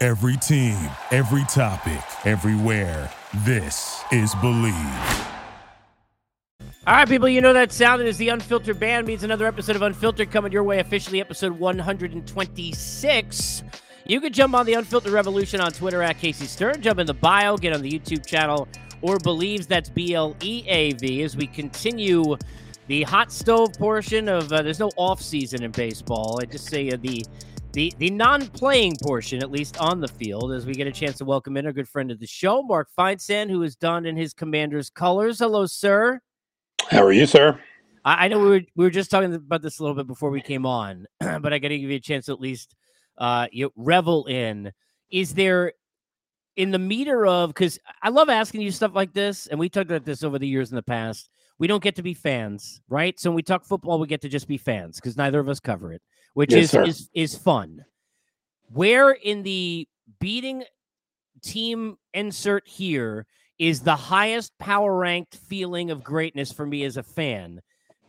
Every team, every topic, everywhere. This is Bleav. All right, people, you know that sound. It is the Unfiltered Band means another episode of Unfiltered coming your way, officially episode 126. You can jump on the Unfiltered Revolution on Twitter at Casey Stern. Jump in the bio, get on the YouTube channel, or believes that's B L E A V as we continue the hot stove portion of. Uh, there's no off season in baseball. I just say uh, the the the non-playing portion, at least on the field, as we get a chance to welcome in our good friend of the show, Mark Feinsand, who is donned in his commander's colors. Hello, sir. How are you, sir? I, I know we were we were just talking about this a little bit before we came on, but I got to give you a chance to at least uh, you revel in. Is there in the meter of because I love asking you stuff like this, and we talked about this over the years in the past. We don't get to be fans, right? So when we talk football, we get to just be fans because neither of us cover it, which Yes, is, sir. is is fun. Where in the beating team insert here is the highest power ranked feeling of greatness for me as a fan.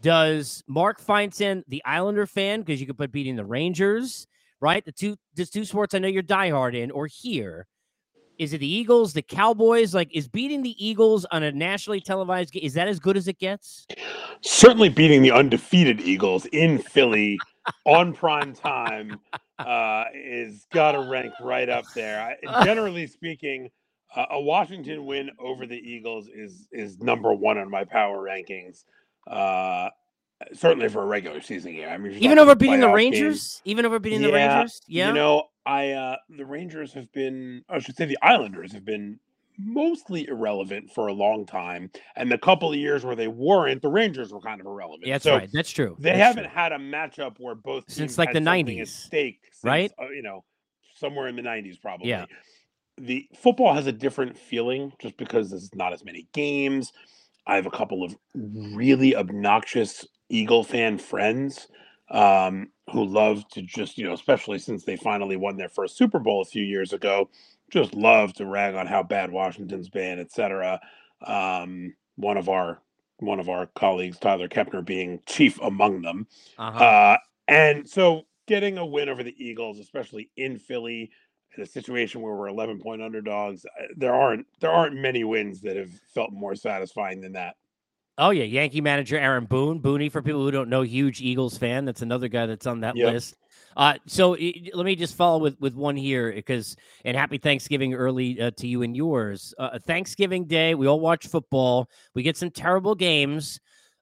Does Mark Feinsand, the Islander fan, because you could put beating the Rangers, right? The two the two sports I know you're diehard in, or here. Is it the Eagles, the Cowboys? Like, is beating the Eagles on a nationally televised game, is that as good as it gets? Certainly beating the undefeated Eagles in Philly on prime time uh, is got to rank right up there. I, generally speaking, uh, a Washington win over the Eagles is is number one on my power rankings. Uh, certainly for a regular season game. I mean, Even over beating the Rangers? games- Even over beating the Rangers? Yeah. You know, I uh the Rangers have been I should say the Islanders have been mostly irrelevant for a long time. And the couple of years where they weren't, the Rangers were kind of irrelevant. yeah, that's so right. That's true. They That's haven't true. had a matchup where both Since, like, the 90s, at stake, right? uh, you know, somewhere in the 90s probably. Yeah. The football has a different feeling just because there's not as many games. I have a couple of really obnoxious Eagle fan friends um, who love to just, you know, especially since they finally won their first Super Bowl a few years ago, just love to rag on how bad Washington's been, et cetera. Um, one of our one of our colleagues, Tyler Kepner, being chief among them. Uh-huh. Uh, and so getting a win over the Eagles, especially in Philly, in a situation where we're 11 point underdogs, uh, there aren't there aren't many wins that have felt more satisfying than that. Oh yeah, Yankee manager Aaron Boone, Booney for people who don't know, huge Eagles fan. That's another guy that's on that Yep. list. Uh, so i- let me just follow with with one here because and happy Thanksgiving early uh, to you and yours. Uh, Thanksgiving Day, we all watch football. We get some terrible games.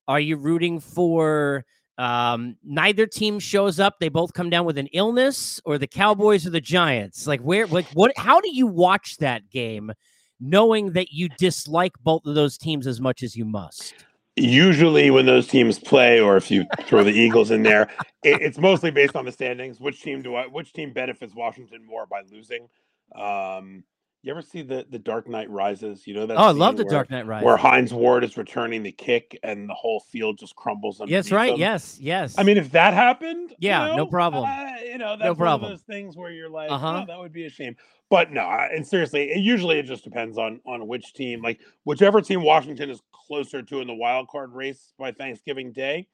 Are you rooting for? Um, neither team shows up. They both come down with an illness, or the Cowboys or the Giants. Like where? Like what? How do you watch that game, knowing that you dislike both of those teams as much as you must? Usually, when those teams play, or if you throw the Eagles in there, it, it's mostly based on the standings. Which team do I? Which team benefits Washington more by losing? Um, you ever see the the Dark Knight Rises? You know that. Oh, I love the where- Dark Knight Rises. Where Hines Ward is returning the kick and the whole field just crumbles. Yes, right. him. Yes, yes. I mean, if that happened, you Yeah, no problem. uh, you know, that's No one problem. of those things where you're like, Uh-huh. oh, that would be a shame. But no, I- and seriously, it, usually it just depends on on which team. Like whichever team Washington is closer to in the wild card race by Thanksgiving Day,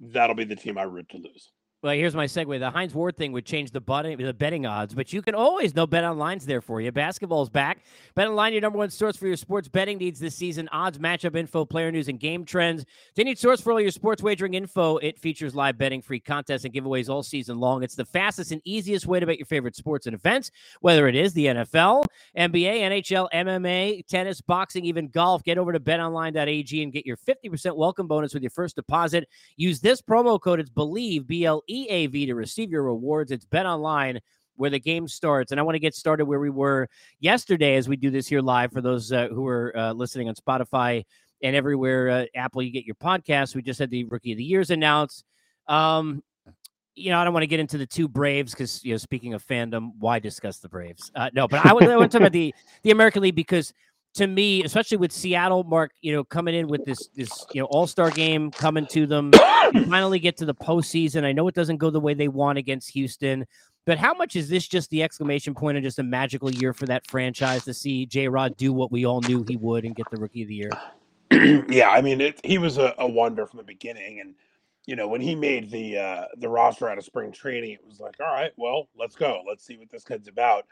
that'll be the team I root to lose. Well, here's my segue. The Hines Ward thing would change the betting, the betting odds, but you can always know Bet Online's there for you. Basketball's back. Bet Online, your number one source for your sports betting needs this season. Odds, matchup info, player news, and game trends. They need source for all your sports wagering info. It features live betting, free contests, and giveaways all season long. It's the fastest and easiest way to bet your favorite sports and events, whether it is the NFL, NBA, NHL, MMA, tennis, boxing, even golf. Get over to betonline.ag and get your 50% welcome bonus with your first deposit. Use this promo code. It's Bleav, B L E A V, to receive your rewards. It's Bet Online where the game starts. And I want to get started where we were yesterday as we do this here live for those uh, who are uh, listening on Spotify and everywhere uh, Apple you get your podcast. We just had the Rookie of the Years announced. Um, you know, I don't want to get into the two Braves because you know, speaking of fandom, why discuss the Braves? Uh, no, but I, I want to talk about the the American League because to me, especially with Seattle, Mark, you know, coming in with this this you know All Star game coming to them, finally get to the postseason. I know it doesn't go the way they want against Houston, but how much is this just the exclamation point of just a magical year for that franchise to see J Rod do what we all knew he would and get the Rookie of the Year? yeah, I mean, it, he was a, a, wonder from the beginning, and you know when he made the uh, the roster out of spring training, it was like, all right, well, let's go, let's see what this kid's about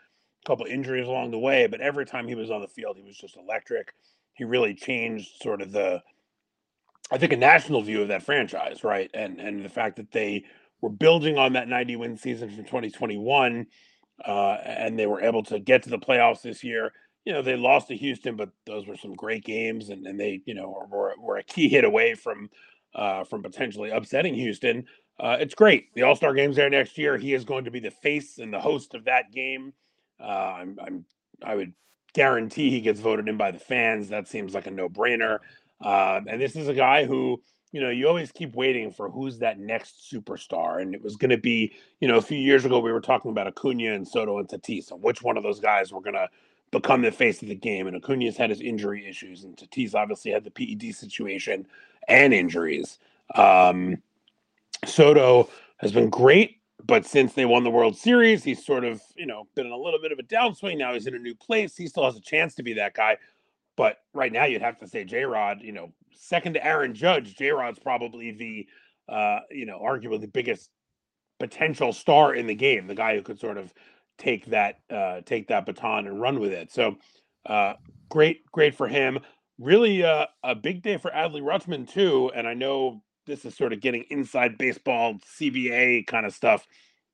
couple injuries along the way, but every time he was on the field, he was just electric. He really changed sort of the, I think, a national view of that franchise, right? And and the fact that they were building on that 90 win season from 2021, uh, and they were able to get to the playoffs this year. You know, they lost to Houston, but those were some great games, and, and they, you know, were, were a key hit away from uh, from potentially upsetting Houston. Uh, it's great. The All Star game's there next year. He is going to be the face and the host of that game. Uh, I'm, I'm, I would guarantee he gets voted in by the fans. That seems like a no brainer. Uh, and this is a guy who, you know, you always keep waiting for who's that next superstar. And it was going to be, you know, a few years ago, we were talking about Acuna and Soto and Tatis, and which one of those guys were going to become the face of the game. And Acuna's had his injury issues, and Tatis obviously had the PED situation and injuries. Um, Soto has been great but since they won the World Series, he's sort of, you know, been in a little bit of a downswing. Now he's in a new place. He still has a chance to be that guy. But right now, you'd have to say J Rod, you know, second to Aaron Judge, J Rod's probably the, uh, you know, arguably the biggest potential star in the game, the guy who could sort of take that, uh, take that baton and run with it. So, uh, great, great for him. Really, uh, a big day for Adley Rutschman too. And I know this is sort of getting inside baseball CBA kind of stuff.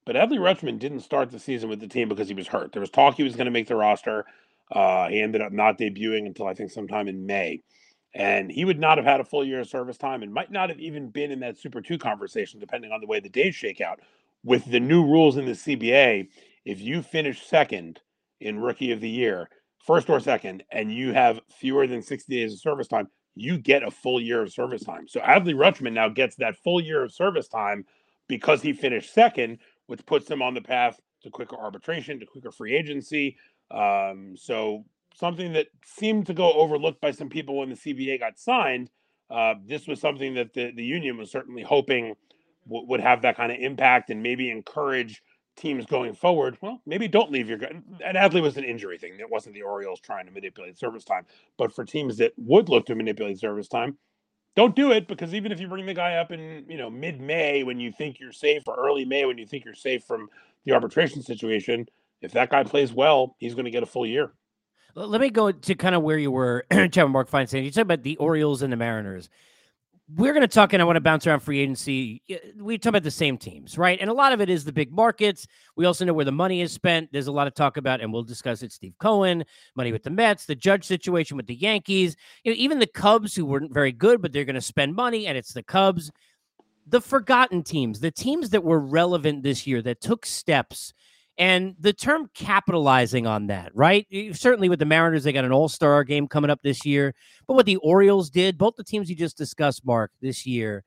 But Adley Rutschman didn't start the season with the team because he was hurt. There was talk he was going to make the roster. Uh, he ended up not debuting until I think sometime in May. And he would not have had a full year of service time and might not have even been in that Super 2 conversation, depending on the way the days shake out. With the new rules in the CBA, if you finish second in Rookie of the Year, first or second, and you have fewer than 60 days of service time, you get a full year of service time. So Adley Rutschman now gets that full year of service time because he finished second, which puts him on the path to quicker arbitration, to quicker free agency. Um, so something that seemed to go overlooked by some people when the CBA got signed. Uh, this was something that the, the union was certainly hoping w- would have that kind of impact and maybe encourage teams going forward, well, maybe don't leave your. And Adley was an injury thing. It wasn't the Orioles trying to manipulate service time. But for teams that would look to manipulate service time, don't do it because even if you bring the guy up in you know mid May when you think you're safe or early May when you think you're safe from the arbitration situation, if that guy plays well, he's going to get a full year. Let me go to kind of where you were, Chad Mark Feinsand. You talked about the Orioles and the Mariners we're going to talk, and I want to bounce around free agency. We talk about the same teams, right? And a lot of it is the big markets. We also know where the money is spent. There's a lot of talk about, and we'll discuss it. Steve Cohen, money with the Mets, the Judge situation with the Yankees, you know, even the Cubs, who weren't very good, but they're going to spend money, and it's the Cubs. The forgotten teams, the teams that were relevant this year that took steps and the term capitalizing on that, right? Certainly with the Mariners, they got an all star game coming up this year. But what the Orioles did, both the teams you just discussed, Mark, this year,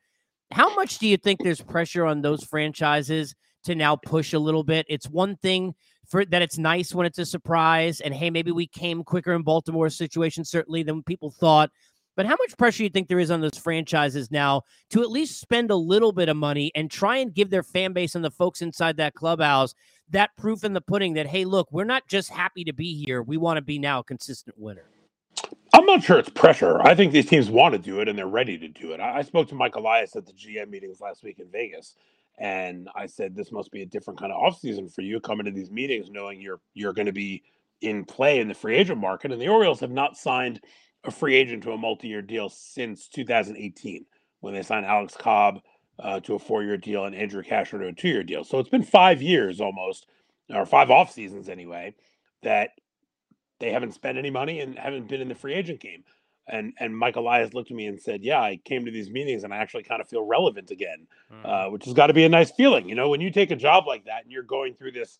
how much do you think there's pressure on those franchises to now push a little bit? It's one thing for that it's nice when it's a surprise. And hey, maybe we came quicker in Baltimore's situation, certainly, than people thought. But how much pressure do you think there is on those franchises now to at least spend a little bit of money and try and give their fan base and the folks inside that clubhouse that proof in the pudding that hey, look, we're not just happy to be here; we want to be now a consistent winner. I'm not sure it's pressure. I think these teams want to do it and they're ready to do it. I, I spoke to Mike Elias at the GM meetings last week in Vegas, And I said, this must be a different kind of offseason for you coming to these meetings, knowing you're you're going to be in play in the free agent market. And the Orioles have not signed a free agent to a multi-year deal since 2018 when they signed Alex Cobb uh, to a four-year deal and Andrew Cashner to a two-year deal. So it's been five years almost, or five off seasons anyway, that they haven't spent any money and haven't been in the free agent game. And and Mike Elias looked at me and said, "Yeah, I came to these meetings and I actually kind of feel relevant again, mm. uh, which has got to be a nice feeling. You know, when you take a job like that and you're going through this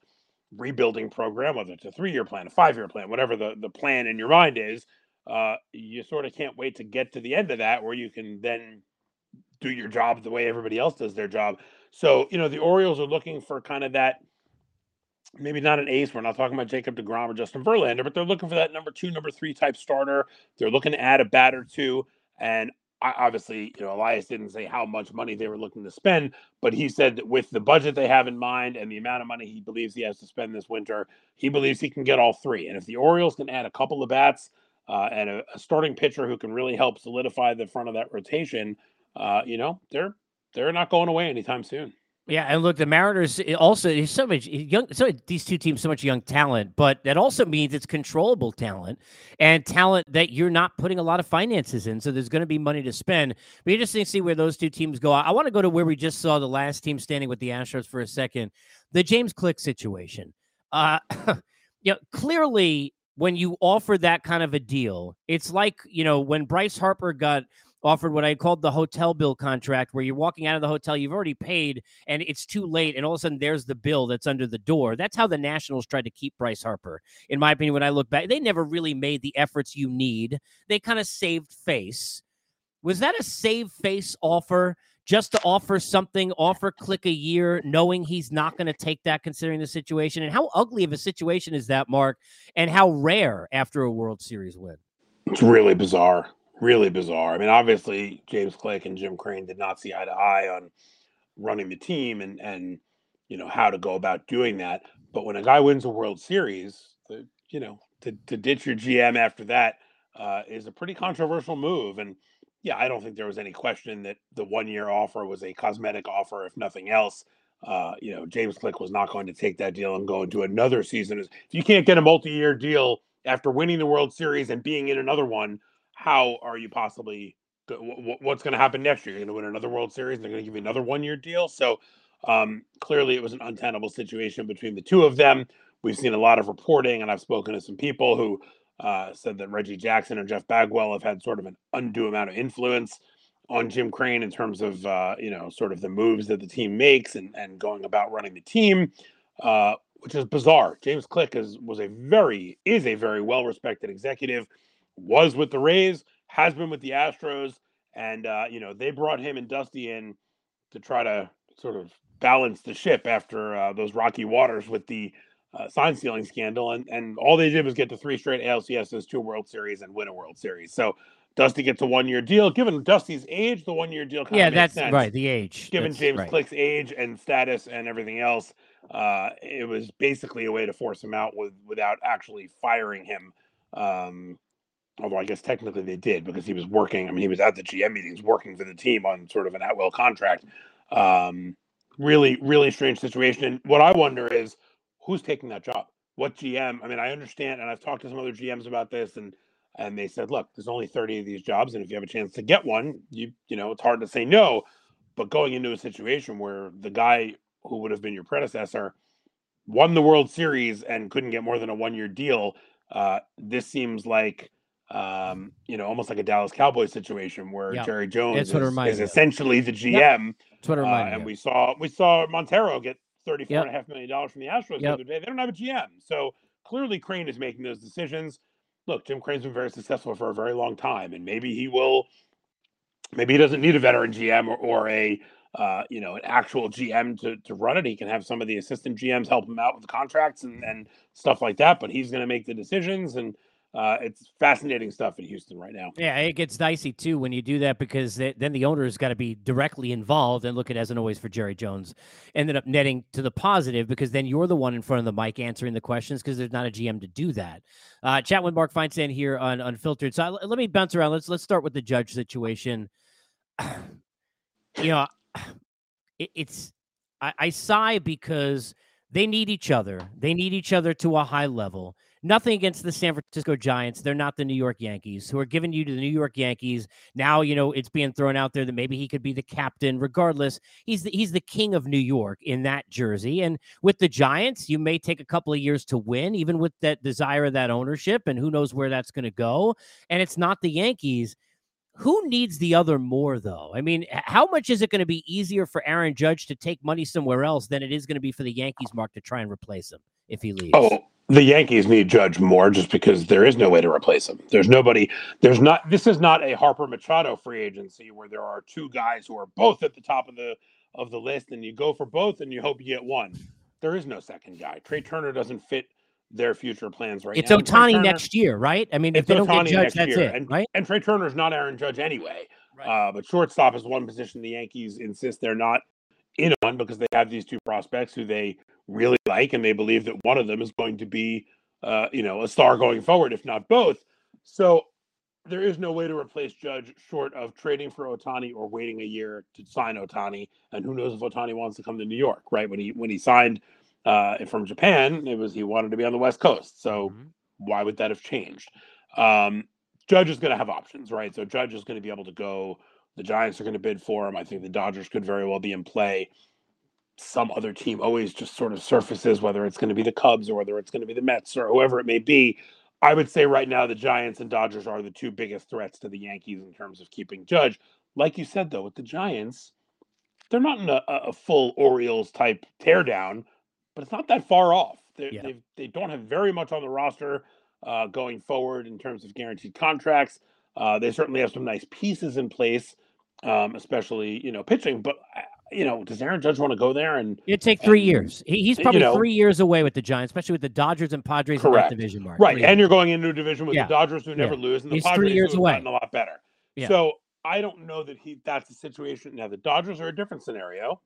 rebuilding program, whether it's a three-year plan, a five-year plan, whatever the the plan in your mind is, uh, you sort of can't wait to get to the end of that where you can then do your job the way everybody else does their job. So you know, the Orioles are looking for kind of that." maybe not an ace. We're not talking about Jacob DeGrom or Justin Verlander, but they're looking for that number two, number three type starter. They're looking to add a bat or two. And I, obviously, you know, Elias didn't say how much money they were looking to spend, but he said that with the budget they have in mind and the amount of money he believes he has to spend this winter, he believes he can get all three. And if the Orioles can add a couple of bats uh, and a, a, starting pitcher who can really help solidify the front of that rotation, uh, you know, they're they're not going away anytime soon. Yeah, and look, the Mariners also so much young. So these two teams so much young talent, but that also means it's controllable talent and talent that you're not putting a lot of finances in. So there's going to be money to spend. Be interesting to see where those two teams go. I want to go to where we just saw the last team standing with the Astros for a second. The James Click situation. Uh, you know, clearly when you offer that kind of a deal, it's like you know when Bryce Harper got offered what I called the hotel bill contract, where you're walking out of the hotel, you've already paid, and it's too late, and all of a sudden there's the bill that's under the door. That's how the Nationals tried to keep Bryce Harper. In my opinion, when I look back, they never really made the efforts you need. They kind of saved face. Was that a save face offer? Just to offer something, offer Click a year, knowing he's not going to take that considering the situation. And how ugly of a situation is that, Mark? And how rare after a World Series win? It's really bizarre really bizarre. I mean, obviously James Click and Jim Crane did not see eye to eye on running the team and and you know how to go about doing that. But when a guy wins a World Series, the, you know to to ditch your GM after that uh, is a pretty controversial move. And yeah, I don't think there was any question that the one year offer was a cosmetic offer, if nothing else. Uh, you know, James Click was not going to take that deal and go into another season. If you can't get a multi year deal after winning the World Series and being in another one, how are you possibly what's going to happen next year? You're going to win another World Series, and they're going to give you another one year deal. So um, clearly, it was an untenable situation between the two of them. We've seen a lot of reporting, and I've spoken to some people who uh, said that Reggie Jackson and Jeff Bagwell have had sort of an undue amount of influence on Jim Crane in terms of uh, you know sort of the moves that the team makes and and going about running the team, uh, which is bizarre. James Click is was a very is a very well respected executive was with the Rays, has been with the Astros, and uh, you know they brought him and Dusty in to try to sort of balance the ship after uh, those rocky waters with the uh, sign stealing scandal, and and all they did was get to three straight ALCSs, two World Series, and win a World Series. So Dusty gets a one year deal. Given Dusty's age, the one year deal yeah, that's sense. right. The age, given that's James right. Click's age and status and everything else, uh, it was basically a way to force him out with without actually firing him. Um, although I guess technically they did because he was working. I mean, he was at the GM meetings working for the team on sort of an at will contract. Um, really, really strange situation. And what I wonder is who's taking that job? What GM? I mean, I understand, and I've talked to some other GMs about this, and and they said, look, there's only 30 of these jobs, and if you have a chance to get one, you you know, it's hard to say no. But going into a situation where the guy who would have been your predecessor won the World Series and couldn't get more than a one year deal, uh, this seems like um, you know, almost like a Dallas Cowboys situation where yep. Jerry Jones is, is essentially the GM. Yep. That's what it uh, and we saw we saw Montero get thirty-four yep. and a half million dollars from the Astros the other day. They don't have a GM. So clearly Crane is making those decisions. Look, Jim Crane's been very successful for a very long time, and maybe he will maybe he doesn't need a veteran GM or, or a uh, you know, an actual GM to, to run it. He can have some of the assistant GMs help him out with the contracts and, and stuff like that, but he's going to make the decisions. And uh, it's fascinating stuff in Houston right now. Yeah, it gets dicey too when you do that because then the owner's got to be directly involved. And look, at it hasn't always for Jerry Jones ended up netting to the positive because then you're the one in front of the mic answering the questions because there's not a GM to do that. Uh, chat with Mark Feinsand here on Unfiltered. So I, let me bounce around. Let's let's start with the judge situation. you know, it, it's I, I sigh because they need each other. They need each other to a high level. Nothing against the San Francisco Giants. They're not the New York Yankees who are giving you to the New York Yankees. Now, you know, it's being thrown out there that maybe he could be the captain. Regardless, he's the, he's the king of New York in that jersey. And with the Giants, you may take a couple of years to win, even with that desire of that ownership. And who knows where that's going to go. And it's not the Yankees. Who needs the other more, though? I mean, how much is it going to be easier for Aaron Judge to take money somewhere else than it is going to be for the Yankees, Mark, to try and replace him if he leaves? Oh, the Yankees need Judge more just because there is no way to replace him. There's nobody. There's not. This is not a Harper Machado free agency where there are two guys who are both at the top of the of the list, and you go for both, and you hope you get one. There is no second guy. Trey Turner doesn't fit their future plans right it's now. Ohtani Turner, next year, right? I mean, if it's they don't get Judge, that's year, it, and, right? And Trey Turner's not Aaron Judge anyway. Right. Uh, but shortstop is one position the Yankees insist they're not in on because they have these two prospects who they really like, and they believe that one of them is going to be, uh, you know, a star going forward, if not both. So there is no way to replace Judge short of trading for Ohtani or waiting a year to sign Ohtani. And who knows if Ohtani wants to come to New York, right? When he when he signed uh, from Japan, it was he wanted to be on the West Coast. So Mhm. why would that have changed? Um, Judge is going to have options, right? So Judge is going to be able to go. The Giants are going to bid for him. I think the Dodgers could very well be in play. Some other team always just sort of surfaces, whether it's going to be the Cubs or whether it's going to be the Mets or whoever it may be. I would say right now the Giants and Dodgers are the two biggest threats to the Yankees in terms of keeping Judge. Like you said, though, with the Giants, they're not in a, a full Orioles type teardown, but it's not that far off. They Yeah. they've- don't have very much on the roster uh, going forward in terms of guaranteed contracts. Uh, they certainly have some nice pieces in place, um, especially you know pitching. But you know, does Aaron Judge want to go there? And It'd take three and, years. He, he's you probably know- three years away with the Giants, especially with the Dodgers and Padres in that division mark. right, Three and years. you're going into a division with Yeah. the Dodgers who never Yeah. lose, and the He's three Padres years who away. gotten a lot better. Yeah. So I don't know that he that's the situation. Now the Dodgers are a different scenario.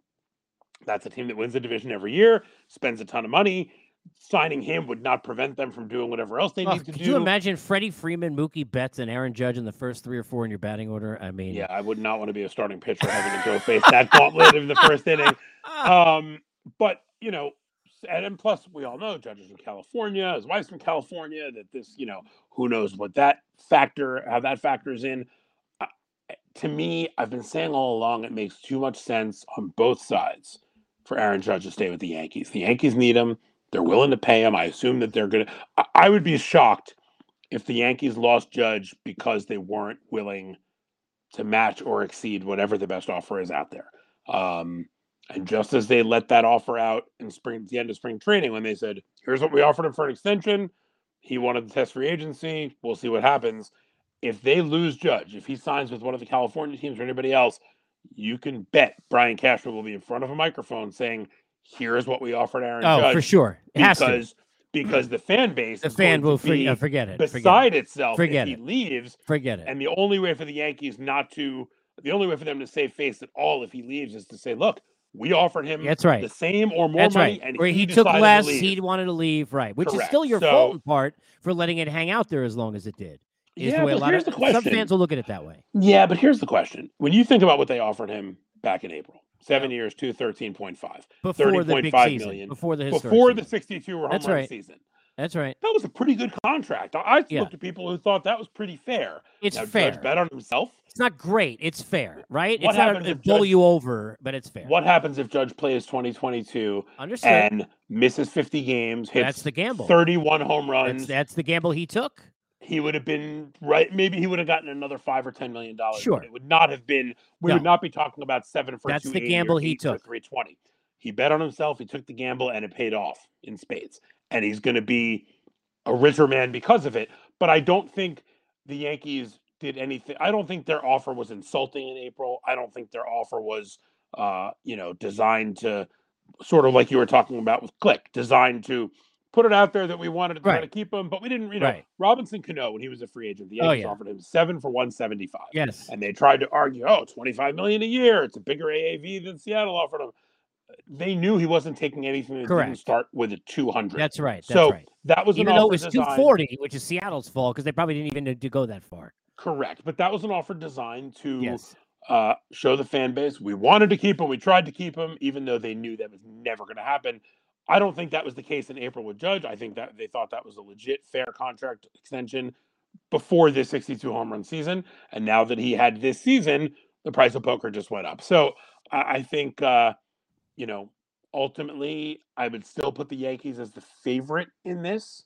That's a team that wins the division every year, spends a ton of money. Signing him would not prevent them from doing whatever else they Oh, need to do. could do. you imagine Freddie Freeman, Mookie Betts, and Aaron Judge in the first three or four in your batting order? I mean, Yeah, I would not want to be a starting pitcher having to go face that gauntlet in the first inning. Um, but you know, and, and plus we all know Judge is from California, his wife's from California. That this, you know, who knows what that factor, how that factors in. Uh, to me, I've been saying all along, it makes too much sense on both sides for Aaron Judge to stay with the Yankees. The Yankees need him. They're willing to pay him. I assume that they're going to. I would be shocked if the Yankees lost Judge because they weren't willing to match or exceed whatever the best offer is out there. Um, and just as they let that offer out in spring, the end of spring training, when they said, "Here's what we offered him for an extension," he wanted to test free agency. We'll see what happens. If they lose Judge, if he signs with one of the California teams or anybody else, you can bet Brian Cashman will be in front of a microphone saying, "Here's what we offered Aaron oh, Judge." for sure. It has to. because because the fan base, The is fan will for, uh, forget it. Forget beside itself Forget if he leaves. Forget it. And the only way for the Yankees not to, the only way for them to save face at all if he leaves is to say, look, we offered him That's right. the same or more That's money, right. and Where he, he, took decided to less, he wanted to leave, right? Which is still your So- fault in part for letting it hang out there as long as it did. Is Yeah, the way a but lot here's of the question. some fans will look at it that way. Yeah, but here's the question: When you think about what they offered him back in April, seven years, two thirteen point five, Before the big 30.5 season, million. before the before the sixty-two home That's run right. season, That's right. that was a pretty good contract. I, spoke Yeah. at people who thought that was pretty fair. It's now, fair. Judge bet on himself. It's not great. It's fair, right? What it's not happens if blow Judge- you over, but it's fair. What happens if Judge plays 2022 Understood. and misses 50 games, hits That's the gamble. 31 home That's, runs? that's the gamble he took. He would have been right. Maybe he would have gotten another five or ten million dollars. Sure. it would not have been. We No. would not be talking about seven for. That's the gamble he took. 320. He bet on himself. He took the gamble, and it paid off in spades. And he's going to be a richer man because of it. But I don't think the Yankees did anything. I don't think their offer was insulting in April. I don't think their offer was, uh, you know, designed to sort of like you were talking about with Click, designed to put it out there that we wanted to try Right. to keep him, but we didn't. You know, Right. Robinson Cano when he was a free agent, the Oh, Yankees yeah. offered him seven for one seventy five. Yes. And they tried to argue, oh, 25 million a year. It's a bigger AAV than Seattle offered him. They knew he wasn't taking anything that didn't Correct. start with a 200. That's right. That's so right. that was Even an though it was designed- 240, which is Seattle's fault because they probably didn't even to go that far. Correct, but that was an offer designed to Yes. uh, show the fan base we wanted to keep him, we tried to keep him, even though they knew that was never going to happen. I don't think that was the case in April with Judge. I think that they thought that was a legit, fair contract extension before this 62 home run season. And now that he had this season, the price of poker just went up. So I, think, uh, you know, ultimately, I would still put the Yankees as the favorite in this.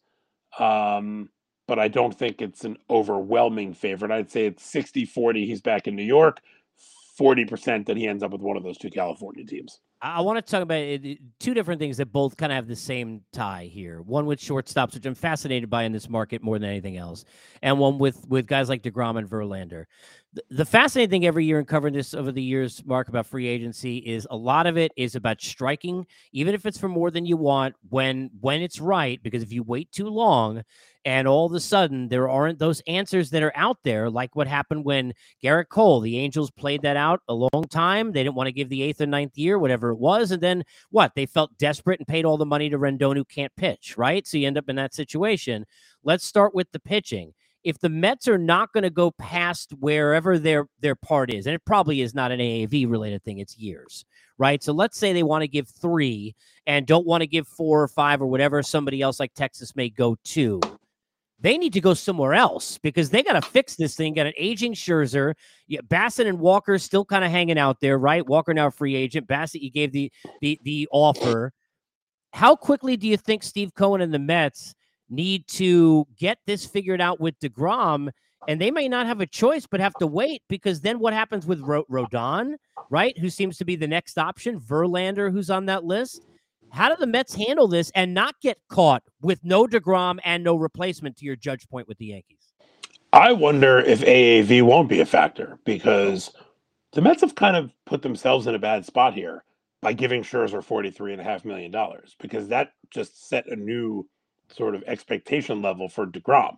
Um, but I don't think it's an overwhelming favorite. I'd say it's 60 40. He's back in New York, 40% that he ends up with one of those two California teams. I want to talk about it, two different things that both kind of have the same tie here. One with shortstops, which I'm fascinated by in this market more than anything else, and one with with guys like Degrom and Verlander. The, the fascinating thing every year in covering this over the years, Mark, about free agency is a lot of it is about striking, even if it's for more than you want when when it's right. Because if you wait too long, and all of a sudden there aren't those answers that are out there, like what happened when Gerrit Cole, the Angels played that out a long time. They didn't want to give the eighth or ninth year, whatever it was. And then what? They felt desperate and paid all the money to Rendon, who can't pitch, right? So you end up in that situation. Let's start with the pitching. If the Mets are not going to go past wherever their their part is, and it probably is not an AAV related thing, it's years, right? So let's say they want to give three and don't want to give four or five or whatever somebody else like Texas may go to they need to go somewhere else because they got to fix this thing. Got an aging Scherzer. Yeah, Bassitt and Walker still kind of hanging out there, right? Walker now free agent. Bassitt, you gave the the the offer. How quickly do you think Steve Cohen and the Mets need to get this figured out with Degrom? And they may not have a choice, but have to wait because then what happens with Rodon, right? Who seems to be the next option? Verlander, who's on that list how do the Mets handle this and not get caught with no DeGrom and no replacement to your judge point with the Yankees? I wonder if AAV won't be a factor because the Mets have kind of put themselves in a bad spot here by giving Scherzer $43.5 million because that just set a new sort of expectation level for DeGrom.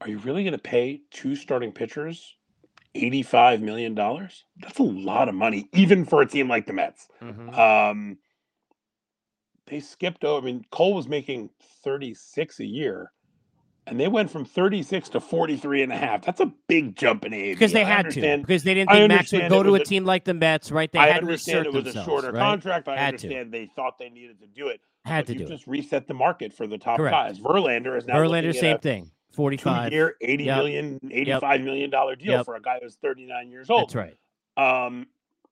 Are you really going to pay two starting pitchers $85 million? That's a lot of money, even for a team like the Mets. Mm-hmm. Um, they skipped over. I mean, Cole was making 36 a year and they went from 36 to 43 and a half. That's a big jump in age. Because they had to. Because they didn't think Max would go to a, a, team like the Mets, right? They I had understand to it was a shorter right? contract. I had understand to. they thought they needed to do it. Had to do just it. reset the market for the top Correct. guys. Verlander is now Verlander, same thing. 45 year, eighty yep. million, eighty-five yep. million dollar deal yep. for a guy who's 39 years old. That's right. Um,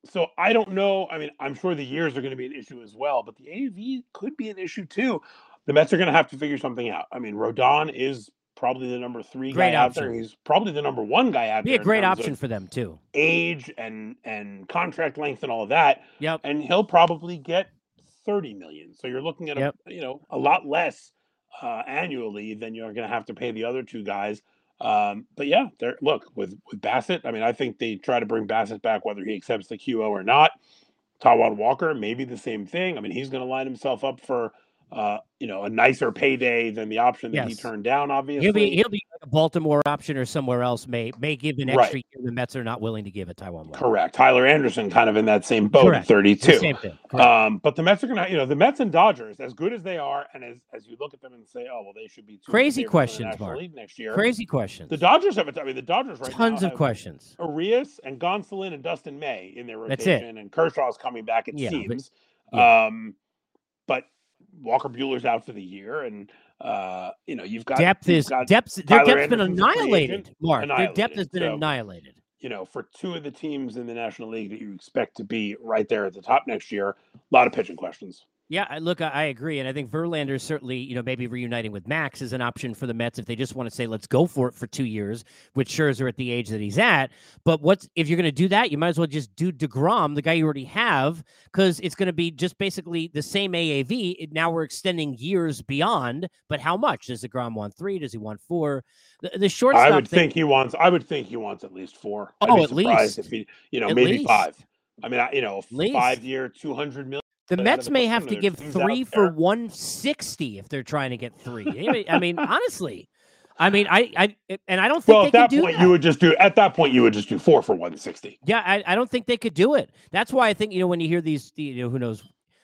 so I don't know. I mean, I'm sure the years are going to be an issue as well, but the AV could be an issue too. The Mets are going to have to figure something out. I mean, Rodon is probably the number three great guy option. out there. He's probably the number one guy out be there. Be a great option for them too. Age and and contract length and all of that. Yep. And he'll probably get 30 million. So you're looking at yep. a you know a lot less uh, annually than you're going to have to pay the other two guys. Um, but yeah, there. Look with with Bassitt. I mean, I think they try to bring Bassitt back whether he accepts the QO or not. Taijuan Walker, maybe the same thing. I mean, he's going to line himself up for uh, you know, a nicer payday than the option that yes. he turned down. Obviously, he'll be he'll be Baltimore option or somewhere else. May may give an extra right. year the Mets are not willing to give a Taijuan. Walker. Correct. Tyler Anderson kind of in that same boat Correct. at 32. The same thing. Um, but the Mets are going to, you know, the Mets and Dodgers, as good as they are, and as as you look at them and say, oh well, they should be crazy questions, Mark. Next year. Crazy questions. The Dodgers have. I mean, the Dodgers right tons of questions. Urias and Gonsolin and Dustin May in their rotation, it. and Kershaw's coming back. It Yeah, but- seems. yeah. Um, but Walker Buehler's out for the year, and uh, you know you've got depth you've is got, depth. Their Tyler depth's been Anderson's free annihilated, agent. Mark. Their depth has been So- annihilated. you know, for two of the teams in the National League that you expect to be right there at the top next year, a lot of pitching questions. Yeah, I- look, I, I agree, and I think Verlander is certainly, you know, maybe reuniting with Max is an option for the Mets if they just want to say, let's go for it for two years with Scherzer at the age that he's at. But what's if you're going to do that, you might as well just do Degrom, the guy you already have, because it's going to be just basically the same AAV. It- Now we're extending years beyond, but how much does Degrom want? Three? Does he want four? The, the shortstop. I would thing- think he wants. I would think he wants at least four. Oh, be at least. if he, you know, At maybe least. five. I mean, I, you know, five year, two hundred million. The Mets may have to give three for 160 if they're trying to get three. I mean, honestly, I mean, I, I, and I don't think Well, they at that point, that. you would just do. At that point, you would just do four for one sixty. Yeah, I, I don't think they could do it. That's why I think, you know, when you hear these, you know, who knows?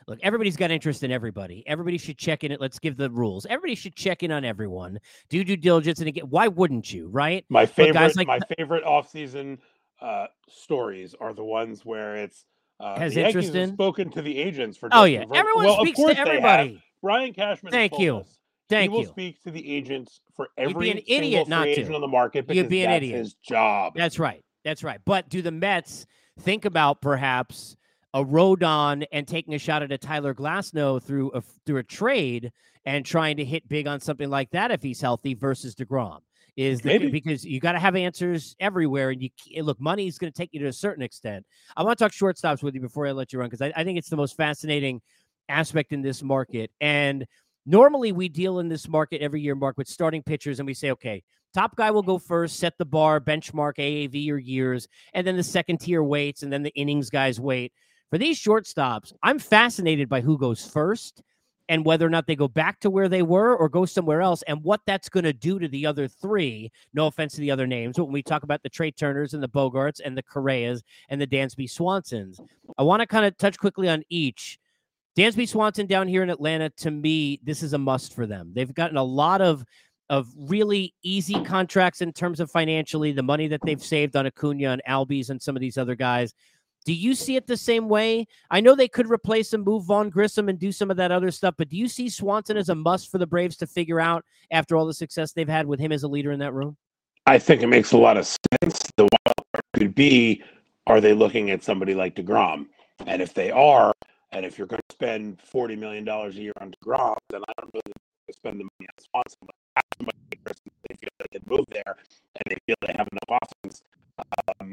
Look, everybody's got interest in everybody. Everybody should check in it. Let's give the rules. Everybody should check in on everyone. Do due diligence. And again, why wouldn't you, right? My favorite, like- my favorite offseason uh, stories are the ones where it's uh, Has Yankees interest in? spoken to the agents for. Oh Justin yeah, Verlander. everyone well, speaks to everybody. Brian Cashman. Thank you. us Thank he will you. speak to the agents for You'd every be an idiot not to. on the market because You'd be an that's idiot. his job. That's right. That's right. But do the Mets think about perhaps a Rodon and taking a shot at a Tyler Glasnow through a through a trade and trying to hit big on something like that if he's healthy versus Degrom? Is the, because you got to have answers everywhere, and you eh, look, money is going to take you to a certain extent. I want to talk shortstops with you before I let you run because I, I think it's the most fascinating aspect in this market. And normally we deal in this market every year, Mark, with starting pitchers, and we say, okay, top guy will go first, set the bar, benchmark AAV or years, and then the second tier waits, and then the innings guys wait. For these shortstops, I'm fascinated by who goes first and whether or not they go back to where they were or go somewhere else and what that's going to do to the other three. No offense to the other names, but when we talk about the Trey Turners and the Bogaerts and the Correas and the Dansby Swansons, I want to kind of touch quickly on each. Dansby Swanson down here in Atlanta, to me, this is a must for them. They've gotten a lot of of really easy contracts in terms of financially, the money that they've saved on Acuna and Albies and some of these other guys. Do you see it the same way? I know they could replace him, move Vaughn Grissom, and do some of that other stuff, but do you see Swanson as a must for the Braves to figure out after all the success they've had with him as a leader in that room? I think it makes a lot of sense. The wild card could be: Are they looking at somebody like Degrom? And if they are, and if you're going to spend forty million dollars a year on Degrom, then I don't really spend the money on Swanson. But Grissom, they feel they can move there, and they feel they have enough offense. Um,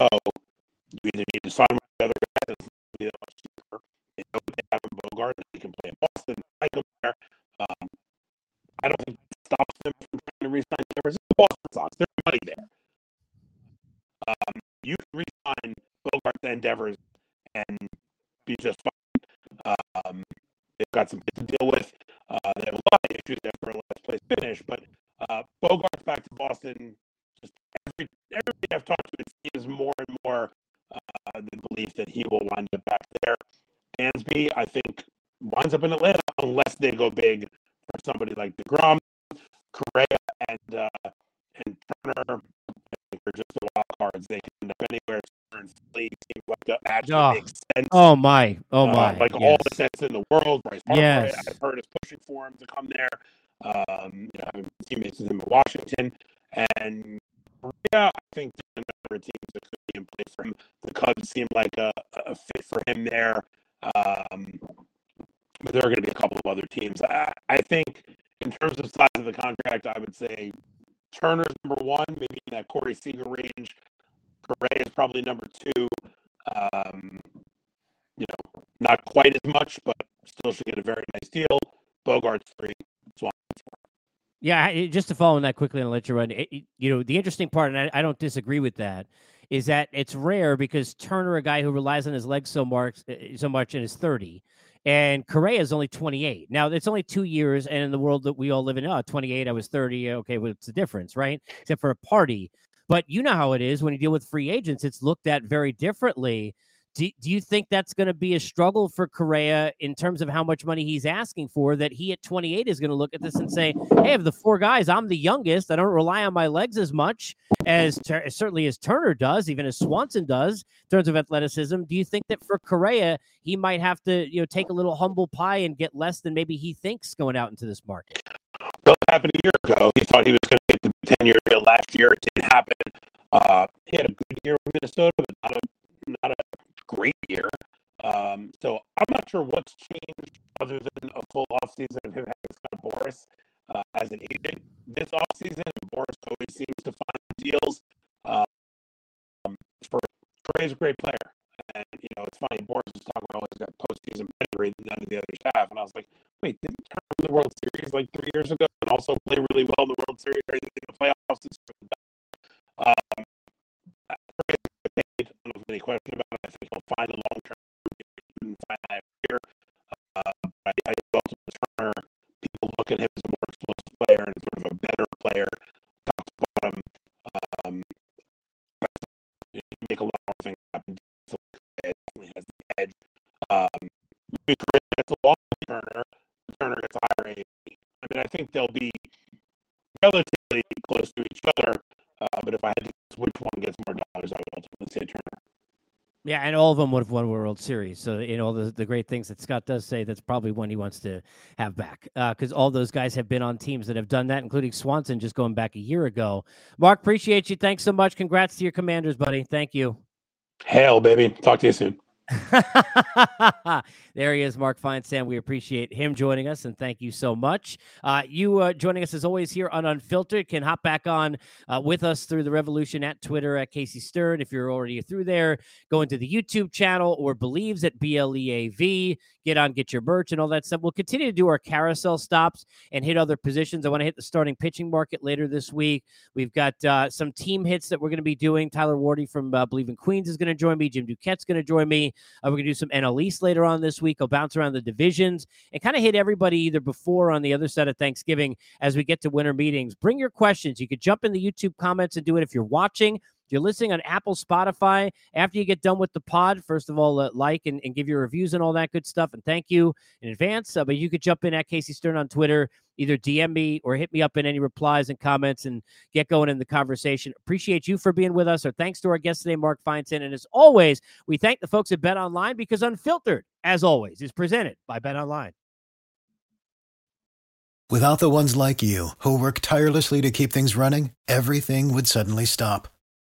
oh, you either need to sign one of the other guys that's not gonna be that much cheaper. They know they have in Bogaerts and he can play in Boston. I come there. Um, I don't think that stops them from trying to re-sign Devers. It's the Boston Sox. There's money there. Um, you can re-sign Bogaerts and Devers and be just fine. Um, they've got some things to deal with. Uh, they have a lot of issues after a last place finish, but uh, Bogaerts's back to Boston. Just every everybody I've talked to, it seems more and more uh, the belief that he will wind up back there. Dansby, I think, winds up in Atlanta unless they go big for somebody like Degrom, Correa, and uh, and Turner. I think are just the wild cards. They can end up anywhere. Turner and Philly seems Oh. makes sense. Oh my, oh Uh, my, like all the sense in the world. Bryce Harper, Yes. I've heard is pushing for him to come there. Um, you know, having teammates with him in Washington, and yeah, I think there's a number of teams that could be in play for him. The Cubs seem like a, a fit for him there. Um, but there are going to be a couple of other teams. I, I think in terms of size of the contract, I would say Turner's number one, maybe in that Corey Seager range. Correa is probably number two. Um, you know, not quite as much, but still should get a very nice deal. Bogaerts's three. Yeah, just to follow on that quickly and let you run. It, you know, the interesting part, and I, I don't disagree with that, is that it's rare because Turner, a guy who relies on his legs so much, so much, and is thirty, and Correa is only twenty eight. Now it's only two years, and in the world that we all live in, oh, 28, I was thirty. Okay, what's the difference, right? Except for a party. But you know how it is when you deal with free agents; it's looked at very differently. Do, do you think that's going to be a struggle for Correa in terms of how much money he's asking for? That he at 28 is going to look at this and say, "Hey, of the four guys, I'm the youngest. I don't rely on my legs as much as Tur- certainly as Turner does, even as Swanson does in terms of athleticism." Do you think that for Correa, he might have to, you know, take a little humble pie and get less than maybe he thinks going out into this market? What happened a year ago? He thought he was going to get the ten-year deal last year. It didn't happen. Uh, he had a good year with Minnesota, but not a not a great year. Um, so I'm not sure what's changed other than a full offseason of him having Scott Boras uh, as an agent. This offseason, Boras always seems to find deals. Um, for Correa's a great player. And, you know, it's funny, Boras was talking about, he's got postseason pedigree that none of the others have. And I was like, wait, didn't Turner win the World Series like three years ago and also play really well in the World Series or anything in the playoffs? Um, I don't know if any question about it. I think he'll find the long term find here. Uh, I, I also Turner, people look at him as a more explosive player and sort of a better player. Top to bottom, um, make a lot more things happen. It definitely has the edge. Um, it's a long Turner. Turner gets a higher AAV. I mean, I think they'll be relatively close to each other. Uh, but if I had to guess which one gets more dollars, I would ultimately say Turner. Yeah, and all of them would have won World Series. So you know the the great things that Scott does say. That's probably one he wants to have back because uh, all those guys have been on teams that have done that, including Swanson just going back a year ago. Mark, appreciate you. Thanks so much. Congrats to your Commanders, buddy. Thank you. Hail, baby. Talk to you soon. there he is, Mark Feinsand. We appreciate him joining us, and thank you so much. Uh, you uh, joining us as always here on Unfiltered can hop back on uh, with us through the Revolution at Twitter at Casey Stern. If you're already through there, go into the YouTube channel or Bleav's at B L E A V. Get on, get your merch, and all that stuff. We'll continue to do our carousel stops and hit other positions. I want to hit the starting pitching market later this week. We've got uh, some team hits that we're going to be doing. Tyler Wardy from uh, Bleav in Queens is going to join me. Jim Duquette's going to join me. Uh, we're going to do some NL East later on this week. I'll bounce around the divisions and kind of hit everybody either before or on the other side of Thanksgiving as we get to winter meetings. Bring your questions. You could jump in the YouTube comments and do it if you're watching. If you're listening on Apple, Spotify, after you get done with the pod, first of all, uh, like and, and, give your reviews and all that good stuff. And thank you in advance. Uh, but you could jump in at Casey Stern on Twitter, either DM me or hit me up in any replies and comments and get going in the conversation. Appreciate you for being with us. Or thanks to our guest today, Mark Feinsand. And as always, we thank the folks at Bet Online because Unfiltered, as always, is presented by Bet Online. Without the ones like you who work tirelessly to keep things running, everything would suddenly stop